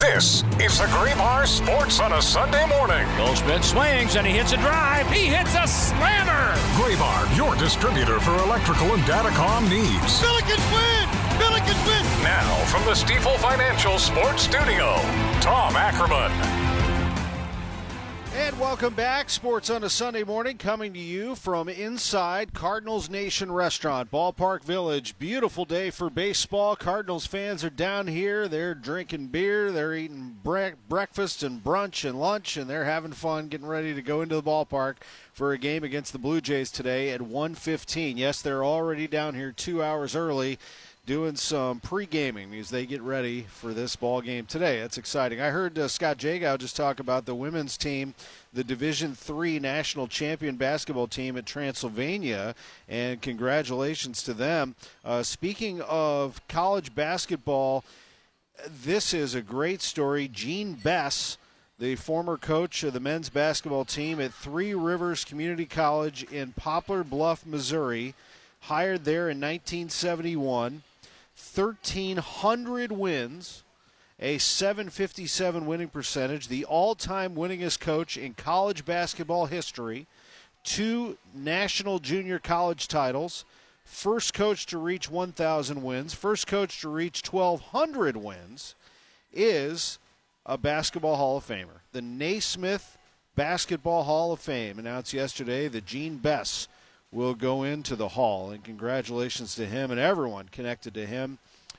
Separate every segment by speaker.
Speaker 1: This is the Graybar Sports on a Sunday morning.
Speaker 2: Goldschmidt swings and he hits a drive. He hits a slammer.
Speaker 1: Graybar, your distributor for electrical and datacom needs.
Speaker 3: Billikens win! Billikens win!
Speaker 1: Now, from the Stifel Financial Sports Studio, Tom Ackerman.
Speaker 4: And welcome back. Sports on a Sunday morning coming to you from inside Cardinals Nation Restaurant, Ballpark Village. Beautiful day for baseball. Cardinals fans are down here. They're drinking beer, they're eating bre- breakfast and brunch and lunch, and they're having fun getting ready to go into the ballpark for a game against the Blue Jays today at 1:15. Yes, they're already down here 2 hours early doing some pre-gaming as they get ready for this ball game today. That's exciting. I heard uh, Scott Jagow just talk about the women's team, the Division Three national champion basketball team at Transylvania, and congratulations to them. Uh, speaking of college basketball, this is a great story. Gene Bess. The former coach of the men's basketball team at Three Rivers Community College in Poplar Bluff, Missouri, hired there in 1971. 1,300 wins, a 757 winning percentage, the all time winningest coach in college basketball history, two national junior college titles, first coach to reach 1,000 wins, first coach to reach 1,200 wins, is a Basketball Hall of Famer. The Naismith Basketball Hall of Fame announced yesterday that Gene Bess will go into the hall. And congratulations to him and everyone connected to him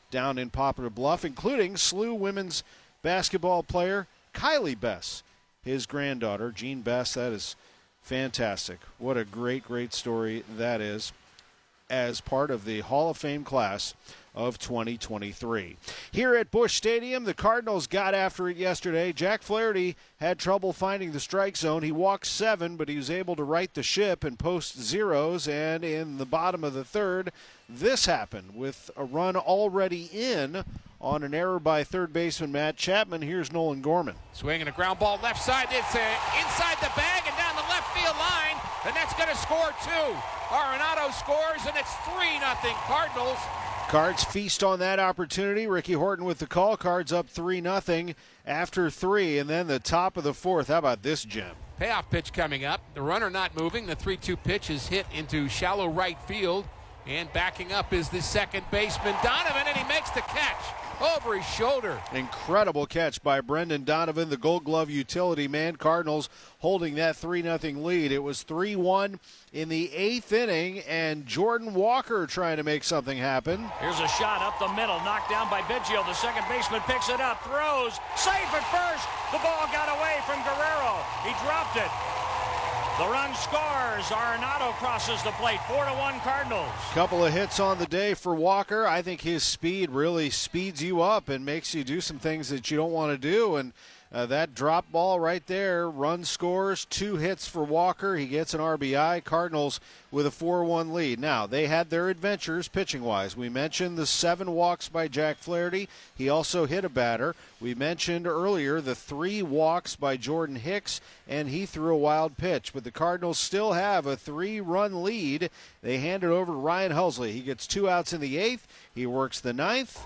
Speaker 4: down in Poplar Bluff, including SLU women's basketball player Kylie Bess, his granddaughter, Gene Bess. That is fantastic. What a great, great story that is as part of the Hall of Fame class of 2023. Here at Busch Stadium, the Cardinals got after it yesterday. Jack Flaherty had trouble finding the strike zone. He walked seven, but he was able to right the ship and post zeros. And in the bottom of the third, this happened with a run already in on an error by third baseman Matt Chapman. Here's Nolan Gorman.
Speaker 2: Swinging a ground ball left side. It's uh, inside the bag and down the left field line. The Nets going to score two. Arenado scores, and it's 3 nothing Cardinals.
Speaker 4: Cards feast on that opportunity. Ricky Horton with the call. Cards up 3 nothing after three, and then the top of the fourth. How about this, Jim?
Speaker 2: Payoff pitch coming up. The runner not moving. The 3 2 pitch is hit into shallow right field. And backing up is the second baseman, Donovan, and he makes the catch over his shoulder.
Speaker 4: Incredible catch by Brendan Donovan, the gold glove utility man. Cardinals holding that 3 0 lead. It was 3 1 in the eighth inning, and Jordan Walker trying to make something happen.
Speaker 5: Here's a shot up the middle, knocked down by Biggio. The second baseman picks it up, throws, safe at first. The ball got away from Guerrero. He dropped it. The run scores. Arenado crosses the plate. Four to one Cardinals.
Speaker 4: Couple of hits on the day for Walker. I think his speed really speeds you up and makes you do some things that you don't want to do. And uh, that drop ball right there, run scores, two hits for Walker. He gets an RBI. Cardinals with a 4 1 lead. Now, they had their adventures pitching wise. We mentioned the seven walks by Jack Flaherty. He also hit a batter. We mentioned earlier the three walks by Jordan Hicks, and he threw a wild pitch. But the Cardinals still have a three run lead. They hand it over to Ryan Helsley. He gets two outs in the eighth. He works the ninth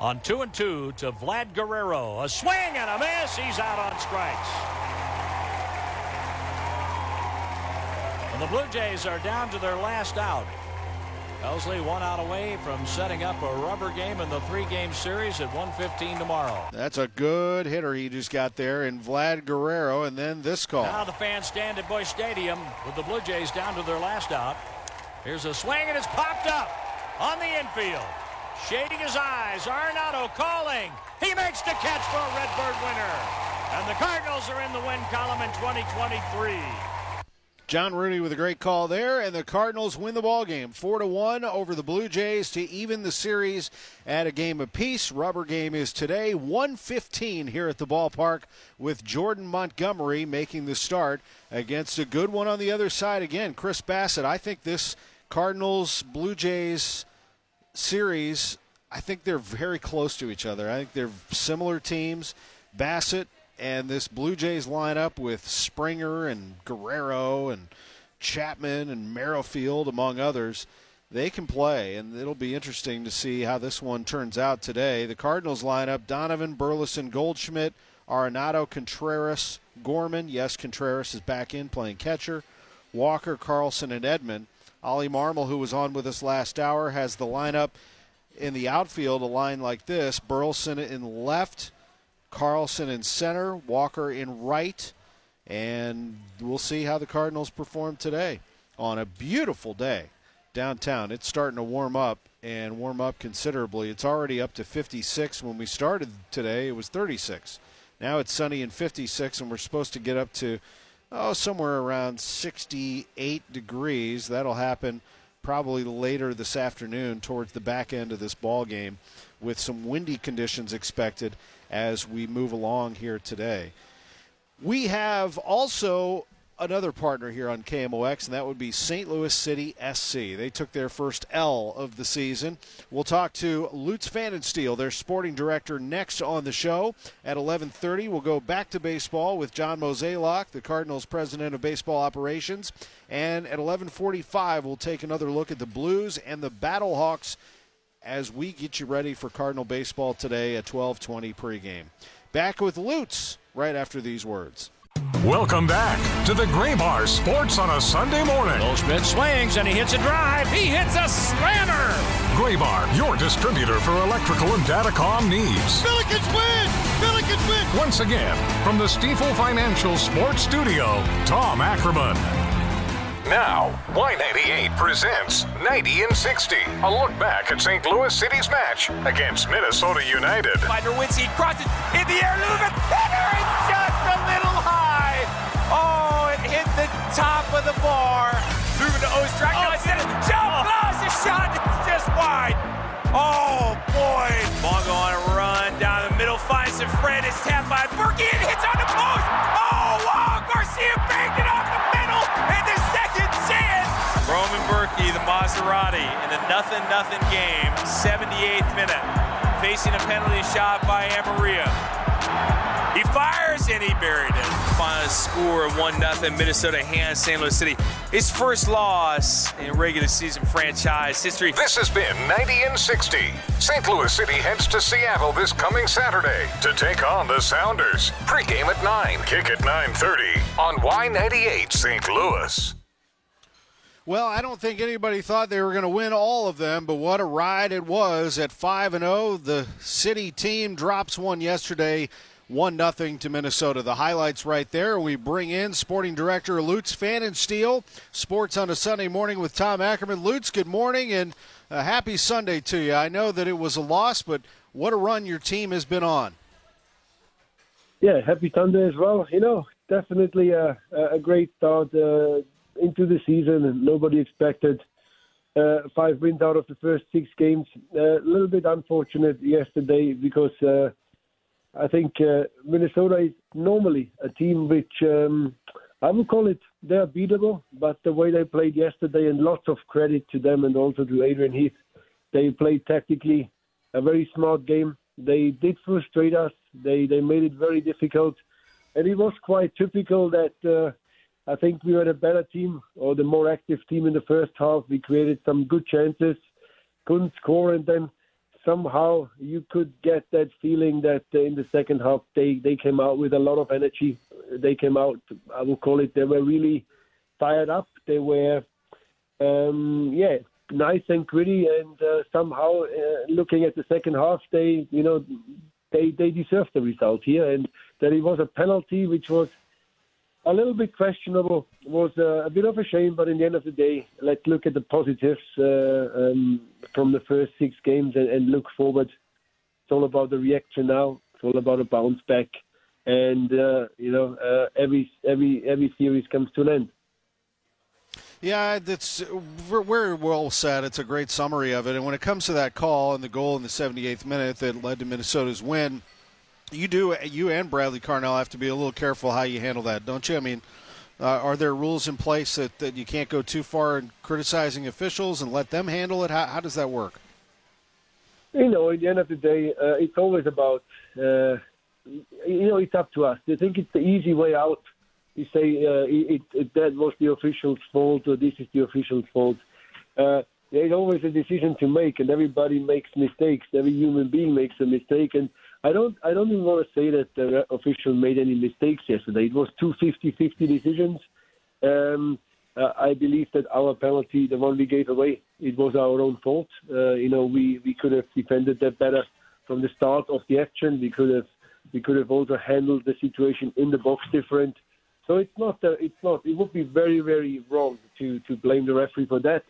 Speaker 5: on two and two to Vlad Guerrero. A swing and a miss. He's out on strikes. And the Blue Jays are down to their last out. Helsley one out away from setting up a rubber game in the three-game series at 1:15 tomorrow.
Speaker 4: That's a good hitter he just got there in Vlad Guerrero, and then this call.
Speaker 5: Now the fans stand at Busch Stadium with the Blue Jays down to their last out. Here's a swing, and it's popped up on the infield. Shading his eyes, Arenado calling. He makes the catch for a Redbird winner. And the Cardinals are in the win column in 2023.
Speaker 4: John Rooney with a great call there, and the Cardinals win the ball game, four to one over the Blue Jays to even the series at a game apiece. Rubber game is today, 115 here at the ballpark, with Jordan Montgomery making the start against a good one on the other side again. Chris Bassitt. I think this Cardinals Blue Jays series, I think they're very close to each other. I think they're similar teams. Bassitt and this Blue Jays lineup with Springer and Guerrero and Chapman and Merrifield, among others, they can play, and it'll be interesting to see how this one turns out today. The Cardinals lineup Donovan, Burleson, Goldschmidt, Arenado, Contreras, Gorman. Yes, Contreras is back in playing catcher. Walker, Carlson, and Edman. Ollie Marmol, who was on with us last hour, has the lineup in the outfield, a line like this Burleson in left, Carlson in center, Walker in right, and we'll see how the Cardinals perform today on a beautiful day downtown. It's starting to warm up and warm up considerably. It's already up to 56. When we started today, it was 36. Now it's sunny and 56, and we're supposed to get up to oh somewhere around 68 degrees. That'll happen probably later this afternoon towards the back end of this ball game with some windy conditions expected as we move along here today. We have also another partner here on KMOX, and that would be St. Louis City SC. They took their first L of the season. We'll talk to Lutz Pfannenstiel, their sporting director, next on the show at 11:30. We'll go back to baseball with John Mozeliak, the Cardinals' president of baseball operations, and at 11:45 we'll take another look at the Blues and the Battlehawks as we get you ready for Cardinal baseball today at 12:20 pregame. Back with Lutz right after these words.
Speaker 1: Welcome back to the Graybar Sports on a Sunday morning.
Speaker 5: Goldschmidt swings and he hits a drive. He hits a slammer.
Speaker 1: Graybar, your distributor for electrical and datacom needs.
Speaker 3: Billikens win! Billikens win!
Speaker 1: Once again, from the Stifel Financial Sports Studio, Tom Ackerman. Now, Y98 presents 90 and 60. A look back at St. Louis City's match against Minnesota United.
Speaker 6: Windser crosses in the air, Lubin, header, it's the bar. Moving to Ostrak, oh, it. Jump, oh. the shot, it's just wide. Oh, boy. Bongo on a run, down the middle, finds the friend, it's tapped by Bürki, and hits on the post. Oh, wow, Garcia banged it off the middle, and the second chance. Roman Bürki, the Maserati, in the nothing-nothing game, 78th minute, facing a penalty shot by Amarilla. He fires and he buried it.
Speaker 7: Final score of 1 0 Minnesota hands St. Louis City. His first loss in regular season franchise history.
Speaker 1: This has been 90 and 60. St. Louis City heads to Seattle this coming Saturday to take on the Sounders. Pre-game at 9, kick at 9.30 on Y98 St. Louis.
Speaker 4: Well, I don't think anybody thought they were going to win all of them, but what a ride it was at 5 and 0. The city team drops one yesterday 1 0 to Minnesota. The highlights right there. We bring in sporting director Lutz Pfannenstiel. Sports on a Sunday morning with Tom Ackerman. Lutz, good morning and a happy Sunday to you. I know that it was a loss, but what a run your team has been on.
Speaker 8: Yeah, happy Sunday as well. You know, definitely a, a great start uh, into the season, nobody expected uh, five wins out of the first six games. Uh, a little bit unfortunate yesterday because uh, I think uh, Minnesota is normally a team which um, I would call it they're beatable, but the way they played yesterday, and lots of credit to them and also to Adrian Heath, they played tactically a very smart game. They did frustrate us. They they made it very difficult, and it was quite typical that uh, I think we were the better team or the more active team in the first half. We created some good chances, couldn't score, and then somehow you could get that feeling that in the second half they, they came out with a lot of energy. They came out, I would call it, they were really fired up. They were, um, yeah, nice and gritty, and uh, somehow, uh, looking at the second half, they, you know, they they deserved the result here, and that it was a penalty which was a little bit questionable was uh, a bit of a shame, but in the end of the day, let's look at the positives uh, um, from the first six games and, and, look forward. It's all about the reaction now. It's all about a bounce back, and uh, you know uh, every every every series comes to an end.
Speaker 4: Yeah, that's very well said. It's a great summary of it. And when it comes to that call and the goal in the 78th minute that led to Minnesota's win, you do you and Bradley Carnell have to be a little careful how you handle that, don't you? I mean, uh, are there rules in place that, that you can't go too far in criticizing officials and let them handle it? How, how does that work?
Speaker 8: You know, at the end of the day, uh, it's always about uh, you know it's up to us. I think it's the easy way out you say uh, it, it, that was the official's fault or this is the official's fault. Uh, there's always a decision to make, and everybody makes mistakes. Every human being makes a mistake, and I don't. I don't even want to say that the official made any mistakes yesterday. It was two 50-50 decisions. Um, uh, I believe that our penalty, the one we gave away, it was our own fault. Uh, you know, we, we could have defended that better from the start of the action. We could have we could have also handled the situation in the box different. So it's not, it's not, it would be very, very wrong to, to blame the referee for that.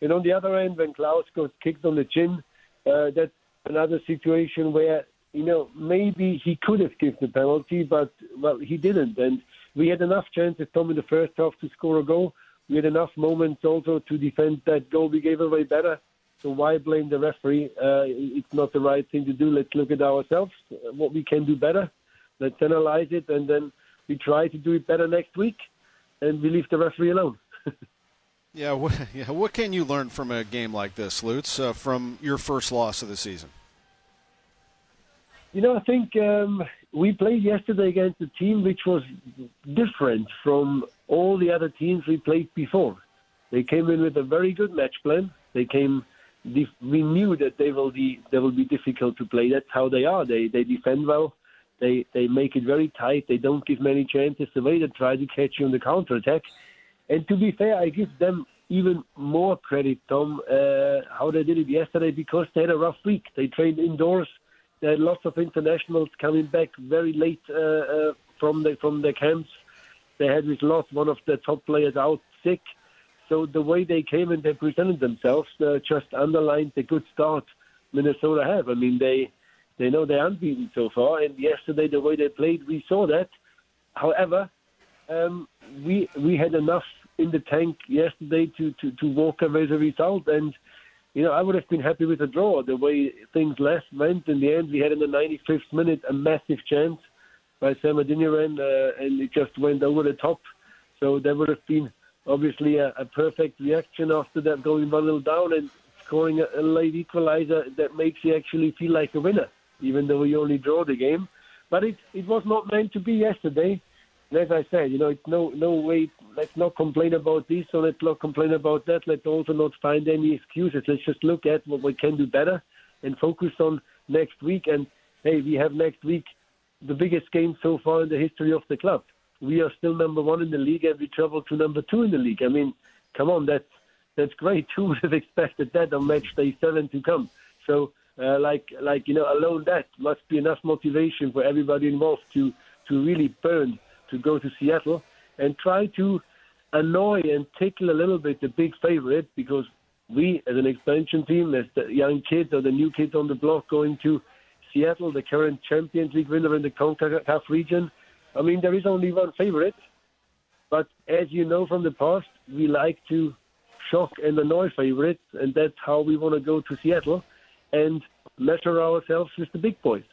Speaker 8: And on the other end, when Klauss got kicked on the chin, uh, that's another situation where, you know, maybe he could have given the penalty, but, well, he didn't. And we had enough chances, Tom, in the first half to score a goal. We had enough moments also to defend that goal we gave away better. So why blame the referee? Uh, it's not the right thing to do. Let's look at ourselves, what we can do better. Let's analyze it, and then we try to do it better next week, and we leave the referee alone.
Speaker 4: yeah, what, yeah. What can you learn from a game like this, Lutz, uh, from your first loss of the season?
Speaker 8: You know, I think um, we played yesterday against a team which was different from all the other teams we played before. They came in with a very good match plan. They came. We knew that they will be they will be difficult to play. That's how they are. They they defend well. They they make it very tight. They don't give many chances away. They try to catch you on the counter attack. And to be fair, I give them even more credit, Tom, uh, how they did it yesterday because they had a rough week. They trained indoors. They had lots of internationals coming back very late uh, uh, from the from their camps. They had lost one of the top players out sick. So the way they came and they presented themselves uh, just underlined the good start Minnesota have. I mean, they they know they're unbeaten so far, and yesterday the way they played, we saw that. However, um, we we had enough in the tank yesterday to, to, to walk away the result, and you know I would have been happy with a draw. The way things last went in the end, we had in the 95th minute a massive chance by Sam Adeniran, uh, and it just went over the top. So there would have been obviously a, a perfect reaction after that, going one little down and scoring a, a late equalizer that makes you actually feel like a winner even though we only draw the game. But it it was not meant to be yesterday. And as I said, you know, it's no no way. Let's not complain about this or let's not complain about that. Let's also not find any excuses. Let's just look at what we can do better and focus on next week. And hey, we have next week the biggest game so far in the history of the club. We are still number one in the league, and we travel to number two in the league. I mean, come on, that's that's great. Who would have expected that on match day seven to come? So uh, like like you know alone that must be enough motivation for everybody involved to to really burn to go to Seattle and try to annoy and tickle a little bit the big favorite because we as an expansion team as the young kids or the new kids on the block going to Seattle the current Champions League winner in the CONCACAF region I mean there is only one favorite but as you know from the past we like to shock and annoy favorites and that's how we want to go to Seattle and measure ourselves with the big boys.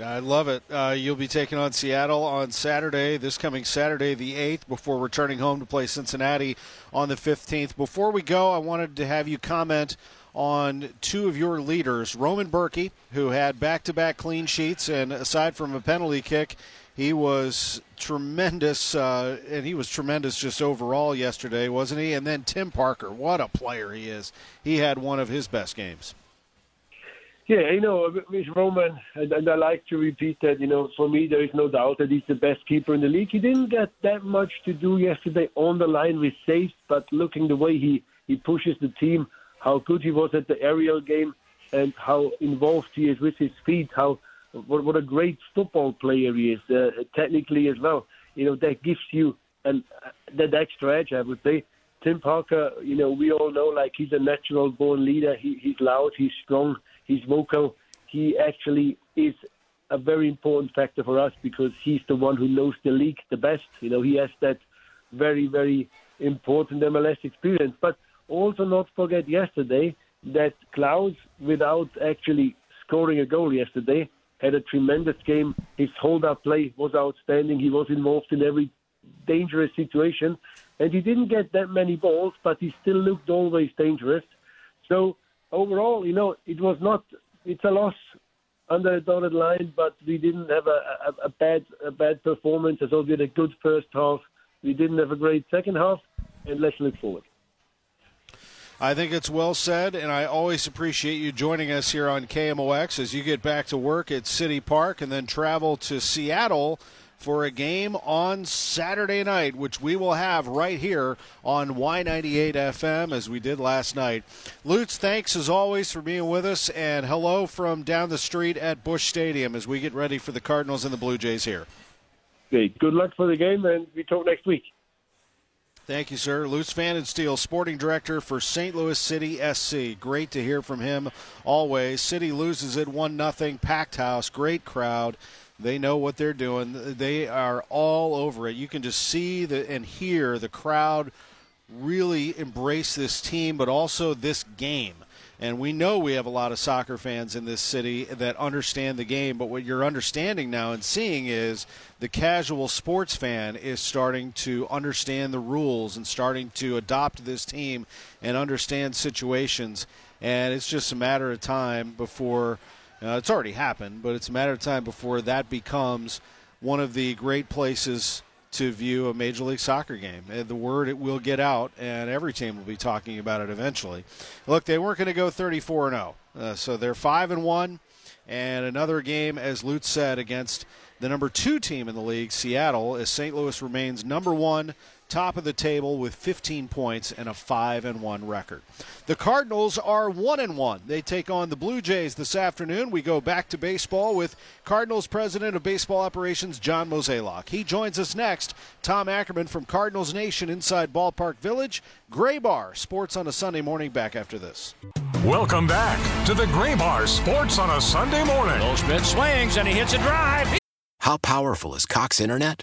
Speaker 4: I love it. Uh, you'll be taking on Seattle on Saturday, this coming Saturday, the 8th, before returning home to play Cincinnati on the 15th. Before we go, I wanted to have you comment on two of your leaders, Roman Bürki, who had back to back clean sheets, and aside from a penalty kick, he was tremendous, uh, and he was tremendous just overall yesterday, wasn't he? And then Tim Parker, what a player he is. He had one of his best games.
Speaker 8: Yeah, you know, with Roman, and, and I like to repeat that, you know, for me, there is no doubt that he's the best keeper in the league. He didn't get that much to do yesterday on the line with saves, but looking the way he he pushes the team, how good he was at the aerial game, and how involved he is with his feet, how what, what a great football player he is, uh, technically as well. You know, that gives you an, uh, that extra edge, I would say. Tim Parker, you know, we all know like he's a natural born leader. He, he's loud, he's strong, he's vocal. He actually is a very important factor for us because he's the one who knows the league the best. You know, he has that very, very important MLS experience. But also not forget yesterday that Klauss, without actually scoring a goal yesterday, had a tremendous game. His hold-up play was outstanding. He was involved in every dangerous situation, and he didn't get that many balls, but he still looked always dangerous. So overall, you know, it was not. It's a loss under a dotted line, but we didn't have a, a, a bad a bad performance. I thought we had a good first half. We didn't have a great second half, and let's look forward.
Speaker 4: I think it's well said, and I always appreciate you joining us here on KMOX as you get back to work at City Park and then travel to Seattle for a game on Saturday night, which we will have right here on Y98 FM as we did last night. Lutz, thanks as always for being with us, and hello from down the street at Busch Stadium as we get ready for the Cardinals and the Blue Jays here.
Speaker 8: Great. Good luck for the game, and we talk next week.
Speaker 4: Thank you, sir. Lutz Pfannenstiel, sporting director for St. Louis City SC. Great to hear from him always. City loses it 1 0, packed house, great crowd. They know what they're doing. They are all over it. You can just see the, and hear the crowd really embrace this team, but also this game. And we know we have a lot of soccer fans in this city that understand the game, but what you're understanding now and seeing is the casual sports fan is starting to understand the rules and starting to adopt this team and understand situations. And it's just a matter of time before uh, it's already happened, but it's a matter of time before that becomes one of the great places to view a Major League Soccer game. And the word it will get out, and every team will be talking about it eventually. Look, they weren't going to go 34 0, uh, so they're 5 and 1, and another game, as Lutz said, against the number two team in the league, Seattle, as St. Louis remains number one top of the table with 15 points and a 5 and 1 record. The Cardinals are 1 and 1. They take on the Blue Jays this afternoon. We go back to baseball with Cardinals president of baseball operations John Mozeliak. He joins us next. Tom Ackerman from Cardinals Nation inside Ballpark Village. Graybar Sports on a Sunday morning back after this.
Speaker 1: Welcome back to the Graybar Sports on a Sunday morning.
Speaker 5: Goldschmidt swings and he hits a drive.
Speaker 9: How powerful is Cox Internet?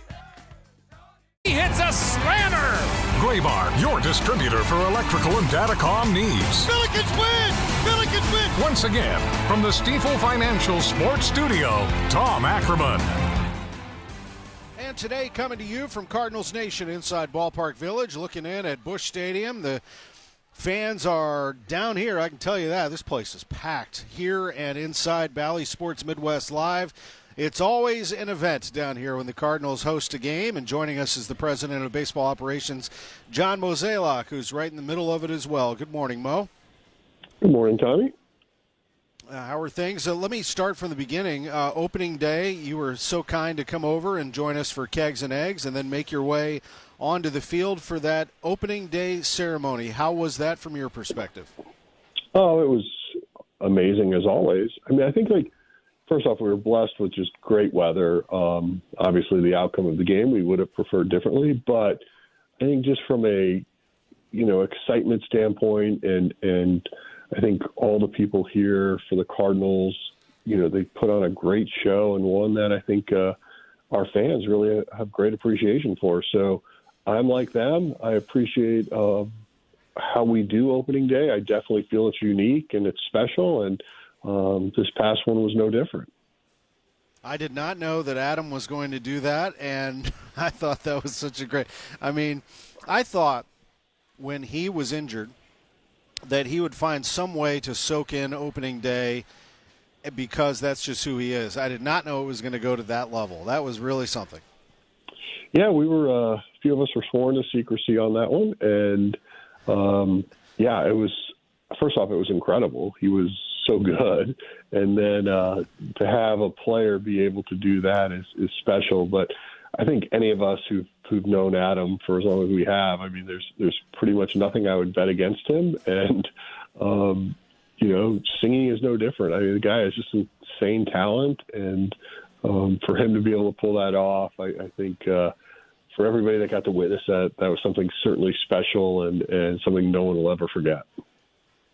Speaker 5: He hits a slammer.
Speaker 1: Graybar, your distributor for electrical and datacom needs.
Speaker 3: Billikens win! Billikens win!
Speaker 1: Once again, from the Stifel Financial Sports Studio, Tom Ackerman.
Speaker 4: And today, coming to you from Cardinals Nation inside Ballpark Village, looking in at Busch Stadium. The fans are down here, I can tell you that. This place is packed here and inside Bally Sports Midwest Live. It's always an event down here when the Cardinals host a game, and joining us is the president of baseball operations, John Mozeliak, who's right in the middle of it as well. Good morning, Mo.
Speaker 8: Good morning, Tommy.
Speaker 4: Uh, how are things? Uh, let me start from the beginning. Uh, opening day, you were so kind to come over and join us for Kegs and Eggs, and then make your way onto the field for that opening day ceremony. How was that from your perspective?
Speaker 10: Oh, it was amazing as always. I mean, I think like first off, we were blessed with just great weather. Um, obviously, the outcome of the game we would have preferred differently, but I think just from a you know excitement standpoint, and and I think all the people here for the Cardinals, you know, they put on a great show and one that I think uh, our fans really have great appreciation for. So I'm like them. I appreciate uh, how we do opening day. I definitely feel it's unique and it's special, and um, this past one was no different.
Speaker 4: I did not know that Adam was going to do that, and I thought that was such a great. I mean, I thought when he was injured that he would find some way to soak in opening day because that's just who he is. I did not know it was going to go to that level. That was really something.
Speaker 10: Yeah, we were uh, a few of us were sworn to secrecy on that one, and um, yeah, it was. First off, it was incredible. He was so good, and then uh, to have a player be able to do that is, is special. But I think any of us who've who've known Adam for as long as we have, I mean, there's there's pretty much nothing I would bet against him, and um, you know, singing is no different. I mean, the guy is just insane talent, and um, for him to be able to pull that off, I, I think. Uh, for everybody that got to witness that, that was something certainly special and, and something no one will ever forget.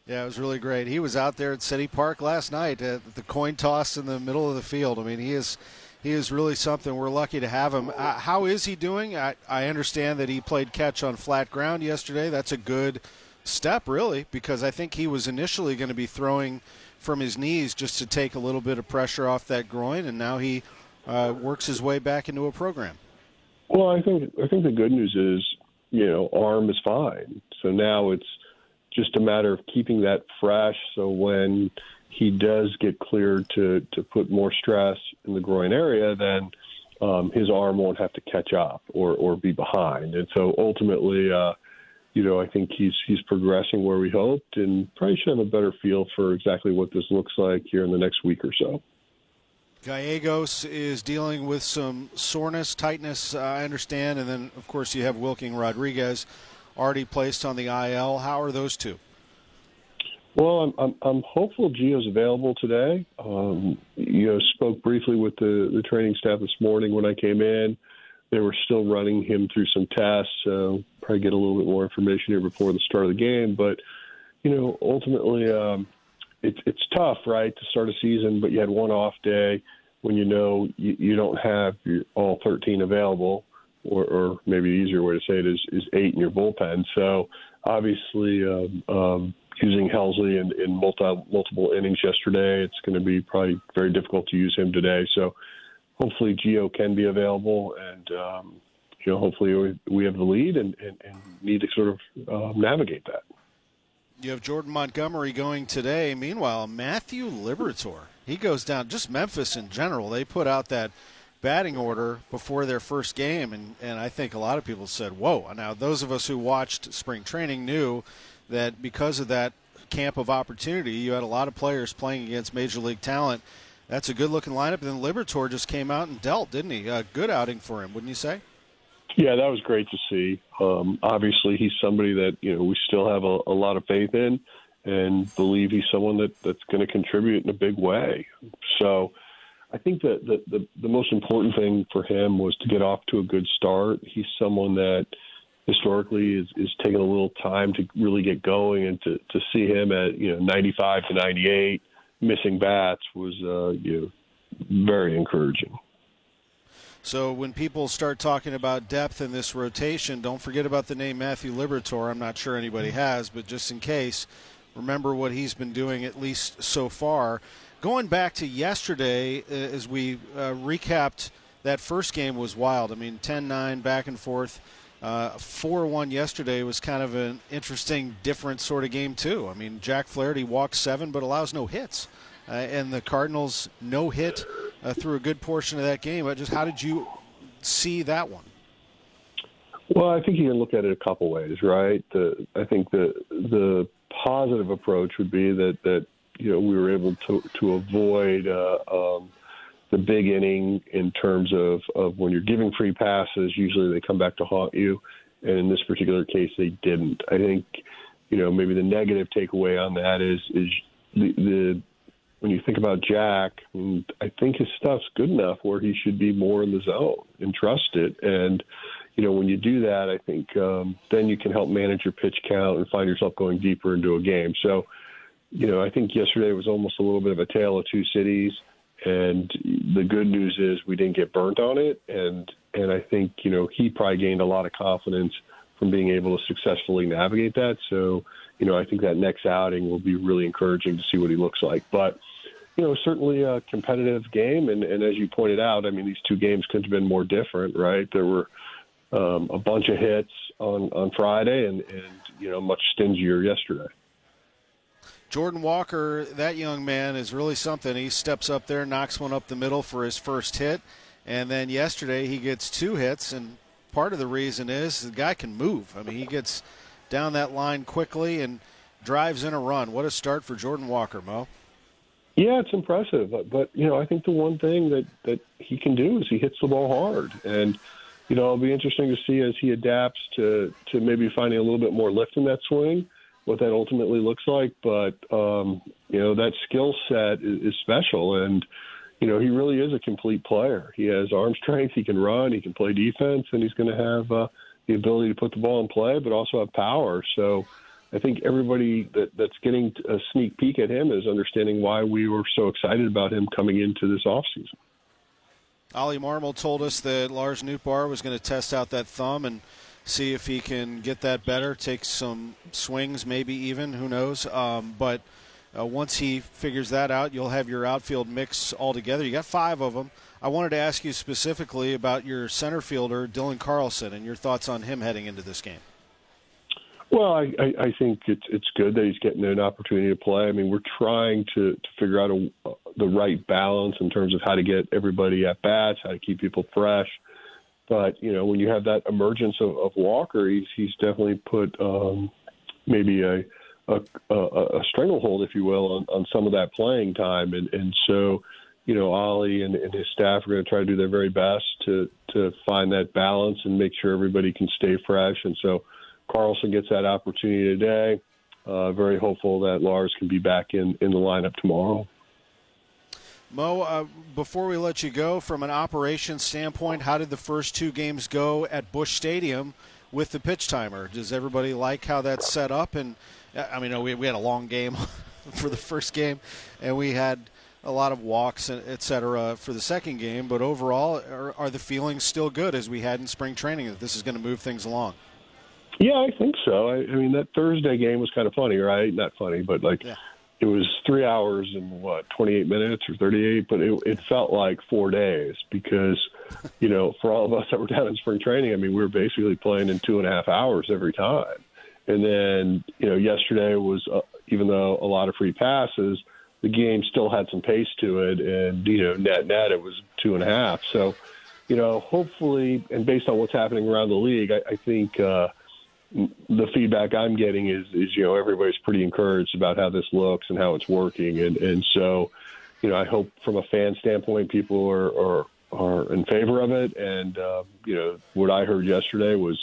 Speaker 4: Yeah, it was really great. He was out there at City Park last night at the coin toss in the middle of the field. I mean, he is he is really something. We're lucky to have him. Uh, how is he doing? I, I understand that he played catch on flat ground yesterday. That's a good step, really, because I think he was initially going to be throwing from his knees just to take a little bit of pressure off that groin, and now he uh, works his way back into a program.
Speaker 10: Well, I think I think the good news is you know arm is fine. So now it's just a matter of keeping that fresh. So when he does get cleared to to put more stress in the groin area, then um, his arm won't have to catch up or or be behind. And so ultimately, uh, you know, I think he's he's progressing where we hoped, and probably should have a better feel for exactly what this looks like here in the next week or so.
Speaker 4: Gallegos is dealing with some soreness, tightness, I understand. And then, of course, you have Wilking Rodriguez already placed on the IL. How are those two?
Speaker 10: Well, I'm, I'm, I'm hopeful Gio's available today. Um, you know, spoke briefly with the, the training staff this morning when I came in. They were still running him through some tests. So probably get a little bit more information here before the start of the game. But, you know, ultimately, um, it's it's tough, right, to start a season, but you had one off day when you know you, you don't have your, all 13 available, or, or maybe the easier way to say it is is eight in your bullpen. So obviously, um, um, using Helsley in, in multi, multiple innings yesterday, it's going to be probably very difficult to use him today. So hopefully, Gio can be available, and um, you know, hopefully we, we have the lead and, and, and need to sort of uh, navigate that.
Speaker 4: You have Jordan Montgomery going today. Meanwhile, Matthew Liberatore, he goes down. Just Memphis in general, they put out that batting order before their first game, and, and I think a lot of people said, whoa. Now, those of us who watched spring training knew that because of that camp of opportunity, you had a lot of players playing against major league talent. That's a good looking lineup. And then Liberatore just came out and dealt, didn't he? A good outing for him, wouldn't you say?
Speaker 10: Yeah, that was great to see. Um, obviously, he's somebody that you know we still have a, a lot of faith in, and believe he's someone that that's going to contribute in a big way. So, I think that the, the the most important thing for him was to get off to a good start. He's someone that historically is, is taking a little time to really get going, and to to see him at you know 95 to 98 missing bats was uh, you know very encouraging.
Speaker 4: So when people start talking about depth in this rotation, don't forget about the name Matthew Liberatore. I'm not sure anybody has, but just in case, remember what he's been doing at least so far. Going back to yesterday, uh, as we uh, recapped, that first game was wild. I mean, 10-9 back and forth. Uh, 4-1 yesterday was kind of an interesting, different sort of game too. I mean, Jack Flaherty walks seven but allows no hits, uh, and the Cardinals no hit uh, through a good portion of that game. But just how did you see that one?
Speaker 10: Well, I think you can look at it a couple ways, right? The, I think the the positive approach would be that that you know we were able to to avoid uh, um, the big inning in terms of of when you're giving free passes. Usually they come back to haunt you, and in this particular case they didn't. I think you know maybe the negative takeaway on that is is the, the when you think about Jack, I think his stuff's good enough where he should be more in the zone and trust it. And you know, when you do that, I think um, then you can help manage your pitch count and find yourself going deeper into a game. So, you know, I think yesterday was almost a little bit of a tale of two cities. And the good news is we didn't get burnt on it, and and I think you know he probably gained a lot of confidence from being able to successfully navigate that. So, you know, I think that next outing will be really encouraging to see what he looks like. But you know, certainly a competitive game, and and as you pointed out, I mean, these two games couldn't have been more different, right? There were um, a bunch of hits on on Friday, and and you know, much stingier yesterday.
Speaker 4: Jordan Walker, that young man is really something. He steps up there, knocks one up the middle for his first hit, and then yesterday he gets two hits. And part of the reason is the guy can move. I mean, he gets down that line quickly and drives in a run. What a start for Jordan Walker, Mo.
Speaker 10: Yeah, it's impressive. But, but you know, I think the one thing that that he can do is he hits the ball hard, and you know, it'll be interesting to see as he adapts to to maybe finding a little bit more lift in that swing what that ultimately looks like. But um, you know that skill set is, is special, and you know he really is a complete player. He has arm strength, he can run, he can play defense, and he's going to have uh, the ability to put the ball in play, but also have power. So. I think everybody that, that's getting a sneak peek at him is understanding why we were so excited about him coming into this offseason.
Speaker 4: Ollie Marmol told us that Lars Nootbaar was going to test out that thumb and see if he can get that better, take some swings, maybe even, who knows. Um, but uh, once he figures that out, you'll have your outfield mix all together. You got five of them. I wanted to ask you specifically about your center fielder, Dylan Carlson, and your thoughts on him heading into this game.
Speaker 10: Well, I, I, I think it's it's good that he's getting an opportunity to play. I mean, we're trying to, to figure out a, the right balance in terms of how to get everybody at bats, how to keep people fresh. But you know, when you have that emergence of, of Walker, he's he's definitely put um, maybe a, a a stranglehold, if you will, on, on some of that playing time, and and so you know, Ollie and, and his staff are going to try to do their very best to to find that balance and make sure everybody can stay fresh. And so Carlson gets that opportunity today. Uh, very hopeful that Lars can be back in in the lineup tomorrow.
Speaker 4: Mo, uh, before we let you go, from an operations standpoint, how did the first two games go at Busch Stadium with the pitch timer? Does everybody like how that's set up? And uh, I mean, we, we had a long game for the first game, and we had a lot of walks, et cetera, for the second game. But overall, are, are the feelings still good as we had in spring training that this is going to move things along?
Speaker 10: Yeah, I think so. I, I mean, that Thursday game was kind of funny, right? Not funny, but like. Yeah it was three hours and what 28 minutes or 38 but it, it felt like four days because you know for all of us that were down in spring training i mean we were basically playing in two and a half hours every time. And then you know yesterday was uh, even though a lot of free passes the game still had some pace to it and you know net net it was two and a half. So you know hopefully and based on what's happening around the league i, I think uh the feedback I'm getting is, is you know everybody's pretty encouraged about how this looks and how it's working, and and so you know I hope from a fan standpoint people are are, are in favor of it, and uh, you know what I heard yesterday was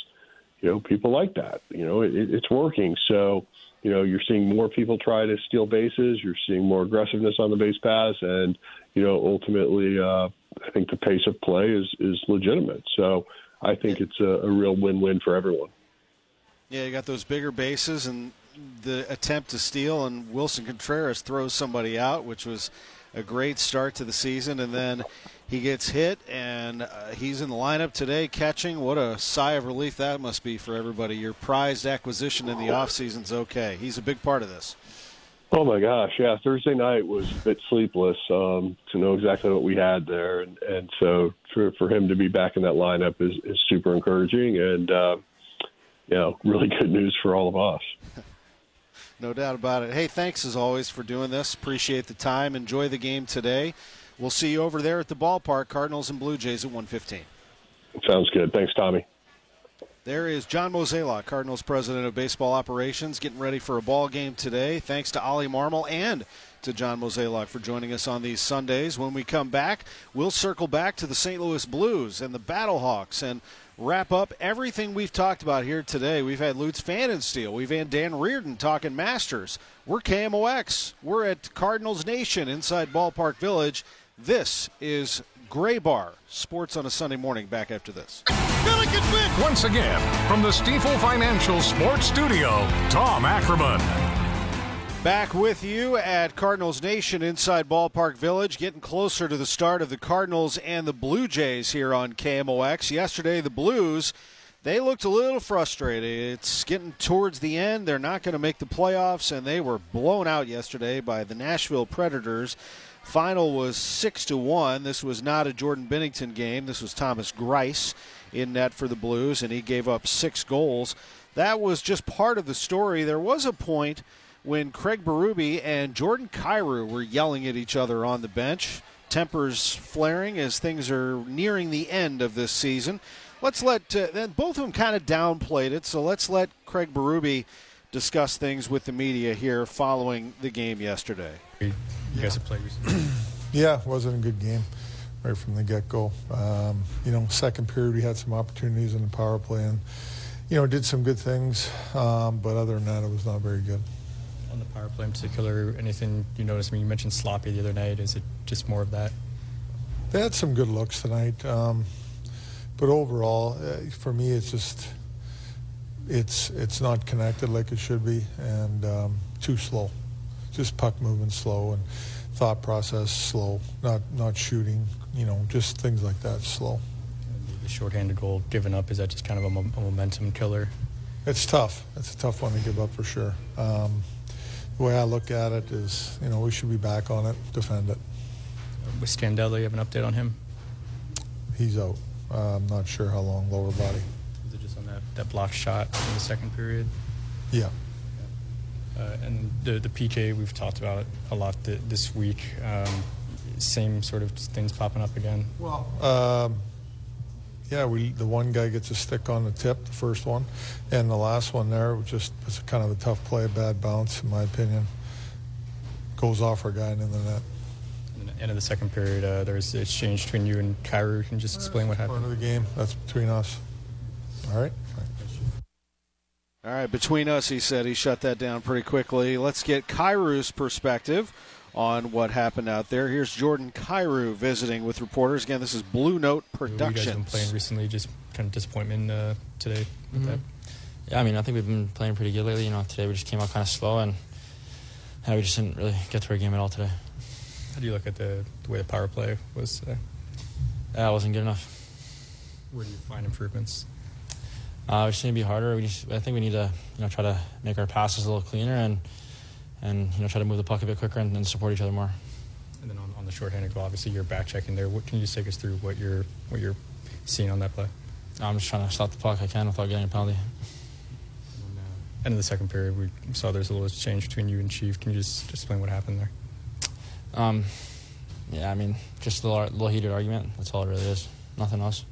Speaker 10: you know people like that, you know it, it's working, so you know you're seeing more people try to steal bases, you're seeing more aggressiveness on the base pass, and you know ultimately uh, I think the pace of play is is legitimate, so I think it's a, a real win-win for everyone.
Speaker 4: Yeah, you got those bigger bases and the attempt to steal, and Willson Contreras throws somebody out, which was a great start to the season. And then he gets hit, and uh, he's in the lineup today catching. What a sigh of relief that must be for everybody. Your prized acquisition in the offseason's okay. He's a big part of this.
Speaker 10: Oh my gosh, yeah. Thursday night was a bit sleepless um, to know exactly what we had there, and, and so for for him to be back in that lineup is, is super encouraging. And uh, you know, really good news for all of us.
Speaker 4: no doubt about it. Hey, thanks as always for doing this. Appreciate the time. Enjoy the game today. We'll see you over there at the ballpark, Cardinals and Blue Jays at 115.
Speaker 10: Sounds good. Thanks, Tommy.
Speaker 4: There is John Mozeliak, Cardinals president of baseball operations, getting ready for a ball game today. Thanks to Ollie Marmol and to John Mozeliak for joining us on these Sundays. When we come back, we'll circle back to the St. Louis Blues and the Battlehawks and wrap up everything we've talked about here today. We've had Lutz Pfannenstiel. We've had Dan Reardon talking Masters. We're KMOX. We're at Cardinals Nation inside Ballpark Village. This is Graybar Sports on a Sunday morning. Back after this.
Speaker 3: Billikens win.
Speaker 1: Once again, from the Stifel Financial Sports Studio, Tom Ackerman.
Speaker 4: Back with you at Cardinals Nation inside Ballpark Village, getting closer to the start of the Cardinals and the Blue Jays here on KMOX. Yesterday, the Blues, they looked a little frustrated. It's getting towards the end. They're not going to make the playoffs, and they were blown out yesterday by the Nashville Predators. Final was six to one. This was not a Jordan Binnington game. This was Thomas Greiss in net for the Blues, and he gave up six goals. That was just part of the story. There was a point when Craig Berube and Jordan Kyrou were yelling at each other on the bench. Tempers flaring as things are nearing the end of this season. Let's let uh, then both of them kind of downplayed it. So let's let Craig Berube discuss things with the media here following the game yesterday.
Speaker 11: You guys have played recently.
Speaker 12: yeah, it wasn't a good game right from the get-go. Um, you know, second period we had some opportunities in the power play and you know did some good things, um, but other than that, it was not very good
Speaker 11: on the power play in particular? Anything you noticed? I mean, you mentioned sloppy the other night. Is it just more of that?
Speaker 12: They had some good looks tonight, um, but overall, uh, for me, it's just it's it's not connected like it should be, and um, too slow. Just puck movement slow and thought process slow. Not not shooting. You know, just things like that slow.
Speaker 11: The shorthanded goal given up is that just kind of a, mo- a momentum killer?
Speaker 12: It's tough. It's a tough one to give up for sure. Um, the way I look at it is, you know, we should be back on it, defend it.
Speaker 11: With Scandella, you have an update on him?
Speaker 12: He's out. Uh, I'm not sure how long, lower body.
Speaker 11: Is it just on that, that block shot in the second period?
Speaker 12: Yeah.
Speaker 11: Uh, and the, the PK, we've talked about a lot th- this week. Um, same sort of things popping up again?
Speaker 12: Well, um, yeah, we the one guy gets a stick on the tip, the first one, and the last one there was just it's kind of a tough play, a bad bounce, in my opinion. Goes off our guy and in the net.
Speaker 11: In the end of the second period, uh, there's an exchange between you and Kyrou. Can you just explain what happened?
Speaker 12: Part of the game. That's between us. All right.
Speaker 4: All right, between us, he said he shut that down pretty quickly. Let's get Kyrou's perspective on what happened out there. Here's Jordan Kyrou visiting with reporters. Again, this is Blue Note Productions.
Speaker 11: You guys been playing recently. Just kind of disappointment uh, today with
Speaker 13: mm-hmm.
Speaker 11: that.
Speaker 13: Yeah, I mean, I think we've been playing pretty good lately. You know, today we just came out kind of slow, and yeah, we just didn't really get to our game at all today.
Speaker 11: How do you look at the, the way the power play was today?
Speaker 13: Yeah, it wasn't good enough.
Speaker 11: Where do you find improvements?
Speaker 13: Uh, we just need to be harder. We just, I think we need to, you know, try to make our passes a little cleaner and and you know try to move the puck a bit quicker and, and support each other more.
Speaker 11: And then on, on the shorthanded goal, obviously you're back checking there. What can you just take us through what you're what you're seeing on that play?
Speaker 13: I'm just trying to stop the puck I can without getting a penalty.
Speaker 11: And, uh, end of the second period, we saw there's a little change between you and Chief. Can you just, explain what happened there?
Speaker 13: Um, yeah, I mean, just a little, little heated argument. That's all it really is. Nothing else.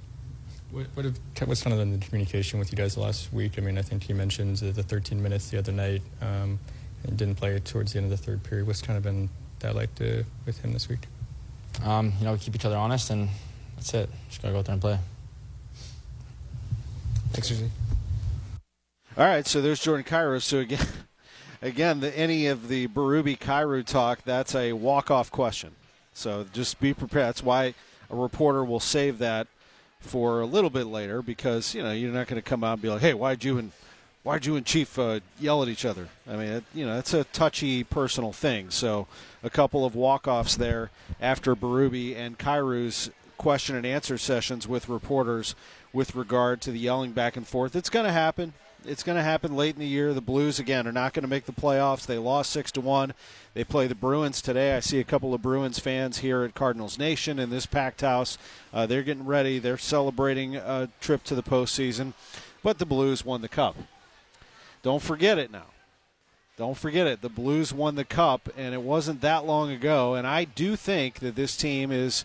Speaker 11: What, what have, what's kind of the communication with you guys the last week? I mean, I think he mentioned the 13 minutes the other night. Um, and didn't play towards the end of the third period. What's kind of been that like to, with him this week?
Speaker 13: Um, you know, we keep each other honest, and that's it. Just gotta go out there and play.
Speaker 11: Thanks, Susie.
Speaker 4: All right, so there's Jordan Kyrou. So again, again, the, any of the Berube Kyrou talk, that's a walk-off question. So just be prepared. That's why a reporter will save that for a little bit later because you know you're not going to come out and be like, "Hey, why'd you and why'd you and Chief uh, yell at each other? I mean, it, you know, it's a touchy personal thing. So a couple of walk-offs there after Berube and Kyrou's question and answer sessions with reporters with regard to the yelling back and forth. It's going to happen. It's going to happen late in the year. The Blues again are not going to make the playoffs. They lost six to one. They play the Bruins today. I see a couple of Bruins fans here at Cardinals Nation in this packed house. Uh, they're getting ready. They're celebrating a trip to the postseason, but the Blues won the cup. Don't forget it now. Don't forget it. The Blues won the cup, and it wasn't that long ago. And I do think that this team is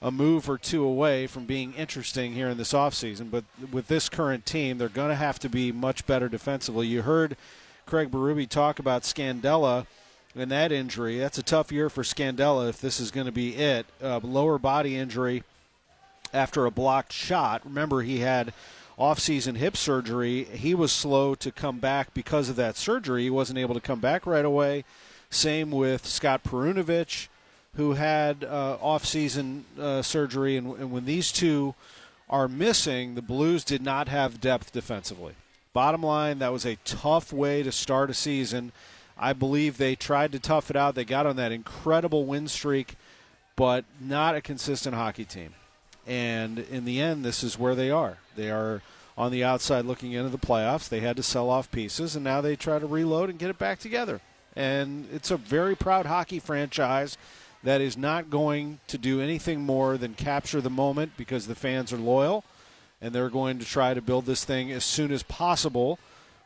Speaker 4: a move or two away from being interesting here in this offseason. But with this current team, they're going to have to be much better defensively. You heard Craig Berube talk about Scandella and that injury. That's a tough year for Scandella if this is going to be it. Uh, lower body injury after a blocked shot. Remember, he had offseason hip surgery. He was slow to come back because of that surgery. He wasn't able to come back right away. Same with Scott Perunovich, who had uh, offseason uh, surgery. And, and when these two are missing, the Blues did not have depth defensively. Bottom line, that was a tough way to start a season. I believe they tried to tough it out. They got on that incredible win streak, but not a consistent hockey team. And in the end, this is where they are. They are on the outside looking into the playoffs. They had to sell off pieces, and now they try to reload and get it back together. And it's a very proud hockey franchise that is not going to do anything more than capture the moment because the fans are loyal, and they're going to try to build this thing as soon as possible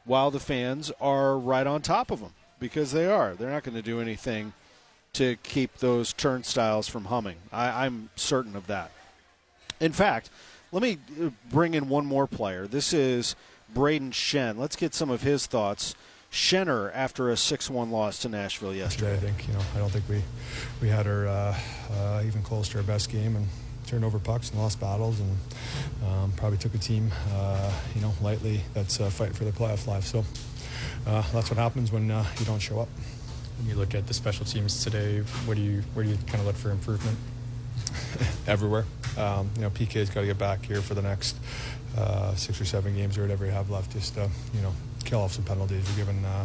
Speaker 4: while the fans are right on top of them because they are. They're not going to do anything to keep those turnstiles from humming. I, I'm certain of that. In fact, let me uh, bring in one more player. This is Brayden Schenn. Let's get some of his thoughts. Schenner after a 6-1 loss to Nashville yesterday.
Speaker 14: I think you know I don't think we we had our uh, uh, even close to our best game and turned over pucks and lost battles and um, probably took a team uh, you know lightly that's uh, fighting for the playoff life. So uh, that's what happens when uh, you don't show up.
Speaker 11: When you look at the special teams today, what do you where do you kind of look for improvement?
Speaker 14: Everywhere. Um, you know, PK's got to get back here for the next uh, six or seven games or whatever you have left. Just uh, you know, kill off some penalties. We're giving uh,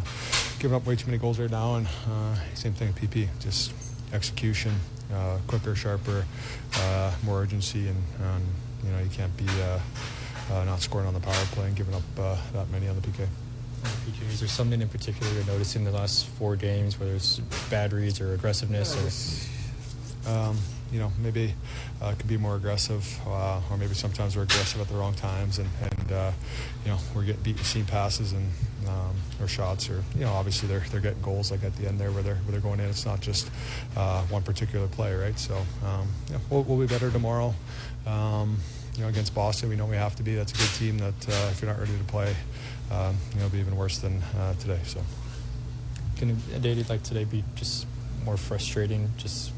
Speaker 14: giving up way too many goals right now, and uh, same thing at PP. Just execution, uh, quicker, sharper, uh, more urgency, and, and, you know you can't be not scoring on the power play and giving up that many on the PK.
Speaker 11: PK, is there something in particular you're noticing in the last four games, whether it's bad reads or aggressiveness?
Speaker 14: Or? Um, you know, maybe uh, could be more aggressive, uh, or maybe sometimes we're aggressive at the wrong times, and, and uh, you know, we're getting beat with passes and um, or shots, or you know, obviously they're they're getting goals like at the end there where they're where they're going in. It's not just uh, one particular play, right? So um, yeah, we'll, we'll, be better tomorrow. Um, you know, against Boston, we know we have to be. That's a good team. That uh, if you're not ready to play, um, you know, it'll be even worse than uh, today. So,
Speaker 11: can a day like today be just more frustrating? Just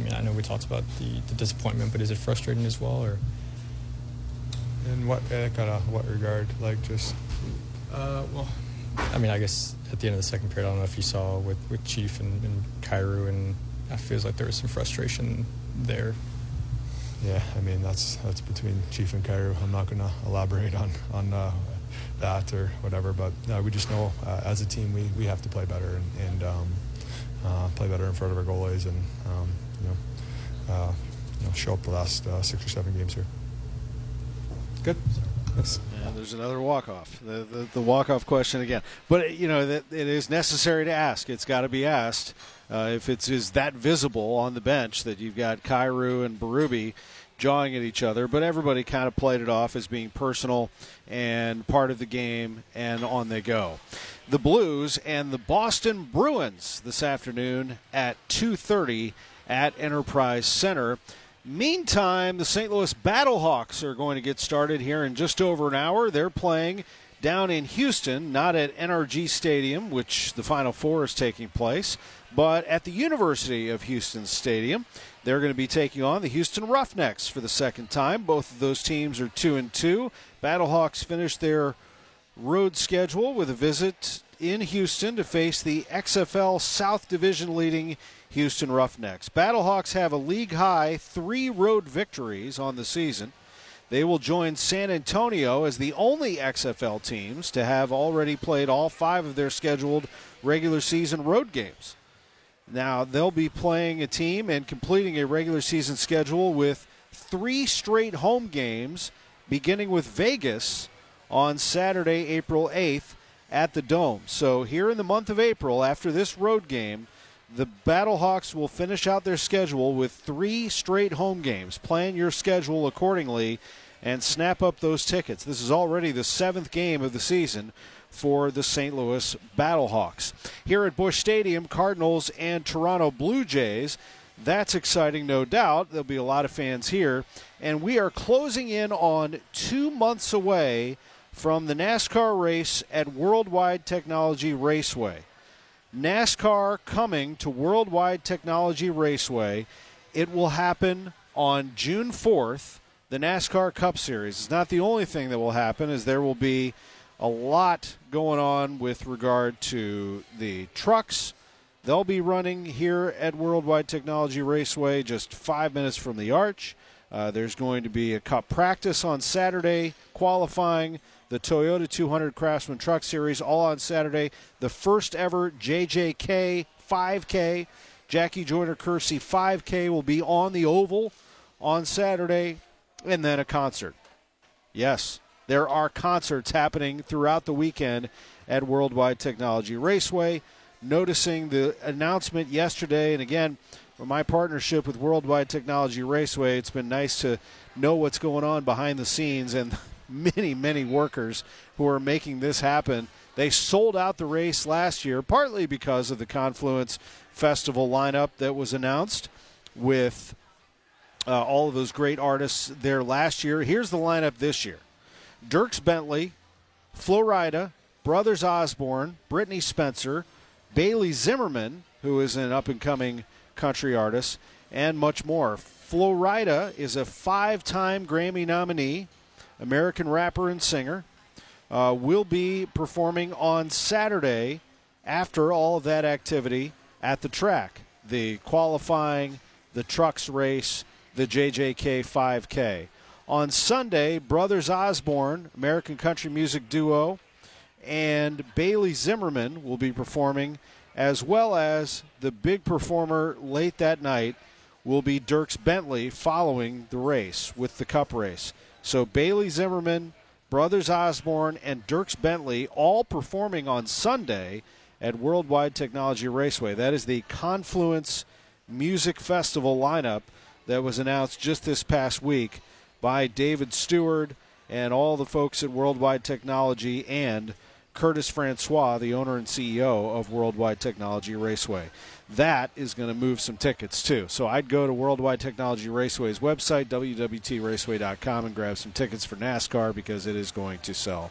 Speaker 11: I mean, I know we talked about the, the disappointment, but is it frustrating as well, or?
Speaker 14: In what uh, kind of what regard? Like just.
Speaker 11: Uh, well, I mean, I guess at the end of the second period, I don't know if you saw with, with Chief and, and Kyrou, and it feels like there was some frustration there.
Speaker 14: Yeah, I mean that's that's between Chief and Kyrou. I'm not going to elaborate on on uh, that or whatever, but uh, we just know uh, as a team we, we have to play better and, and um, uh, play better in front of our goalies and um, you know, uh, you know, show up the last uh, six or seven games here.
Speaker 11: Good.
Speaker 4: And there's another walk off. The, the, the walk off question again, but you know that it is necessary to ask. It's got to be asked. Uh, if it's is that visible on the bench that you've got Kyrou and Berube jawing at each other, but everybody kind of played it off as being personal and part of the game, and on they go. The Blues and the Boston Bruins this afternoon at 2:30 at Enterprise Center. Meantime, the St. Louis Battlehawks are going to get started here in just over an hour. They're playing down in Houston, not at NRG Stadium, which the Final Four is taking place, but at the University of Houston Stadium. They're going to be taking on the Houston Roughnecks for the second time. Both of those teams are 2 and 2. Battlehawks finished their road schedule with a visit in Houston to face the XFL South Division leading Houston Roughnecks. Battlehawks have a league high three road victories on the season. They will join San Antonio as the only XFL teams to have already played all five of their scheduled regular season road games. Now, they'll be playing a team and completing a regular season schedule with three straight home games, beginning with Vegas on Saturday, April 8th at the Dome. So, here in the month of April, after this road game, the Battlehawks will finish out their schedule with three straight home games. Plan your schedule accordingly and snap up those tickets. This is already the seventh game of the season for the St. Louis Battlehawks. Here at Busch Stadium, Cardinals and Toronto Blue Jays. That's exciting, no doubt. There'll be a lot of fans here. And we are closing in on two months away from the NASCAR race at Worldwide Technology Raceway. NASCAR coming to Worldwide Technology Raceway. It will happen on June 4th, the NASCAR Cup Series. It's not the only thing that will happen, as there will be a lot going on with regard to the trucks. They'll be running here at Worldwide Technology Raceway, just five minutes from the arch. Uh, there's going to be a cup practice on Saturday, qualifying the Toyota 200 Craftsman Truck Series, all on Saturday. The first ever JJK 5K, Jackie Joyner Kersee 5K, will be on the Oval on Saturday, and then a concert. Yes, there are concerts happening throughout the weekend at Worldwide Technology Raceway. Noticing the announcement yesterday, and again, my partnership with Worldwide Technology Raceway, it's been nice to know what's going on behind the scenes and many, many workers who are making this happen. They sold out the race last year, partly because of the Confluence Festival lineup that was announced with uh, all of those great artists there last year. Here's the lineup this year Dierks Bentley, Flo Rida, Brothers Osborne, Brittney Spencer, Bailey Zimmerman, who is an up and coming country artist, and much more. Flo Rida is a five time Grammy nominee, American rapper and singer. Uh, will be performing on Saturday after all of that activity at the track. The qualifying, the trucks race, the JJK 5K. On Sunday, Brothers Osborne, American country music duo, and Bailey Zimmerman will be performing, as well as the big performer late that night will be Dierks Bentley following the race with the Cup race. So Bailey Zimmerman, Brothers Osborne, and Dierks Bentley all performing on Sunday at Worldwide Technology Raceway. That is the Confluence Music Festival lineup that was announced just this past week by David Steward and all the folks at Worldwide Technology and Curtis Francois, the owner and CEO of Worldwide Technology Raceway. That is going to move some tickets too. So I'd go to Worldwide Technology Raceway's website, www.raceway.com, and grab some tickets for NASCAR because it is going to sell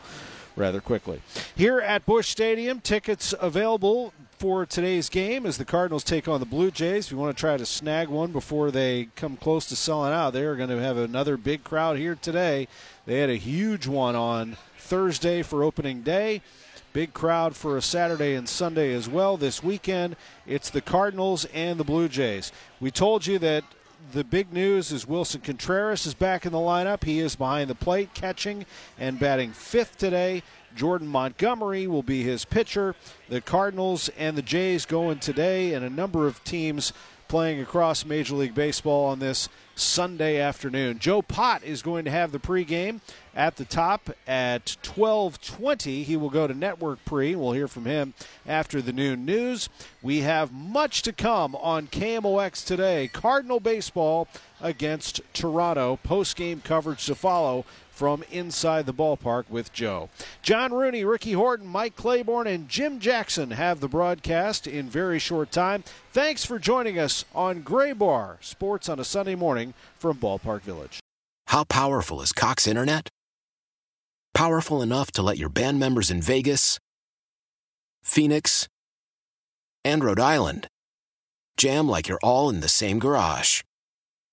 Speaker 4: rather quickly. Here at Busch Stadium, tickets available for today's game as the Cardinals take on the Blue Jays. If you want to try to snag one before they come close to selling out, they're going to have another big crowd here today. They had a huge one on Thursday for opening day. Big crowd for a Saturday and Sunday as well. This weekend, it's the Cardinals and the Blue Jays. We told you that the big news is Willson Contreras is back in the lineup. He is behind the plate, catching and batting fifth today. Jordan Montgomery will be his pitcher. The Cardinals and the Jays going today, and a number of teams playing across Major League Baseball on this Sunday afternoon. Joe Pott is going to have the pregame at the top at 12:20. He will go to network pre. We'll hear from him after the noon news. We have much to come on KMOX today. Cardinal baseball against Toronto. Post-game coverage to follow from inside the ballpark with Joe. John Rooney, Ricky Horton, Mike Claiborne, and Jim Jackson have the broadcast in very short time. Thanks for joining us on Graybar Sports on a Sunday morning from Ballpark Village.
Speaker 9: How powerful is Cox Internet? Powerful enough to let your band members in Vegas, Phoenix, and Rhode Island jam like you're all in the same garage.